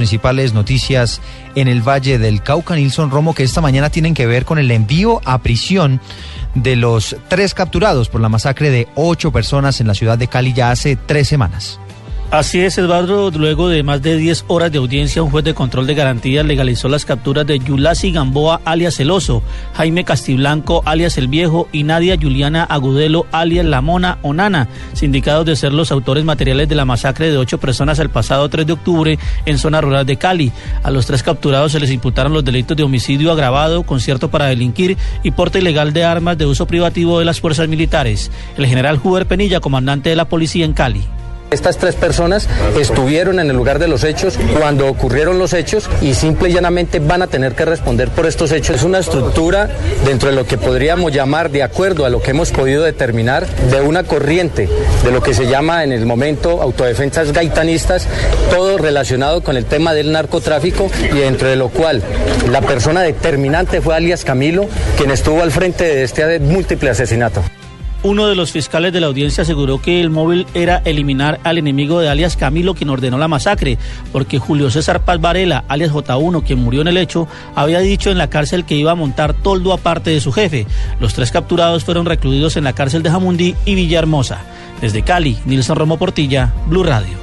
principales noticias en el Valle del Cauca, Nilson Romo, que esta mañana tienen que ver con el envío a prisión de los tres capturados por la masacre de ocho personas en la ciudad de Cali ya hace tres semanas. Así es, Eduardo. Luego de más de 10 horas de audiencia, un juez de control de garantías legalizó las capturas de Yulasi Gamboa, alias El Oso, Jaime Castiblanco, alias El Viejo, y Nadia Juliana Agudelo, alias La Mona o Nana, sindicados de ser los autores materiales de la masacre de ocho personas el pasado 3 de octubre en zona rural de Cali. A los tres capturados se les imputaron los delitos de homicidio agravado, concierto para delinquir y porte ilegal de armas de uso privativo de las fuerzas militares. El general Huber Penilla, comandante de la policía en Cali. Estas tres personas estuvieron en el lugar de los hechos cuando ocurrieron los hechos y simple y llanamente van a tener que responder por estos hechos. Es una estructura dentro de lo que podríamos llamar, de acuerdo a lo que hemos podido determinar, de una corriente, de lo que se llama en el momento autodefensas gaitanistas, todo relacionado con el tema del narcotráfico y dentro de lo cual la persona determinante fue alias Camilo, quien estuvo al frente de este múltiple asesinato. Uno de los fiscales de la audiencia aseguró que el móvil era eliminar al enemigo de alias Camilo, quien ordenó la masacre, porque Julio César Paz Varela, alias J1, quien murió en el hecho, había dicho en la cárcel que iba a montar toldo aparte de su jefe. Los tres capturados fueron recluidos en la cárcel de Jamundí y Villahermosa. Desde Cali, Nilson Romo Portilla, Blue Radio.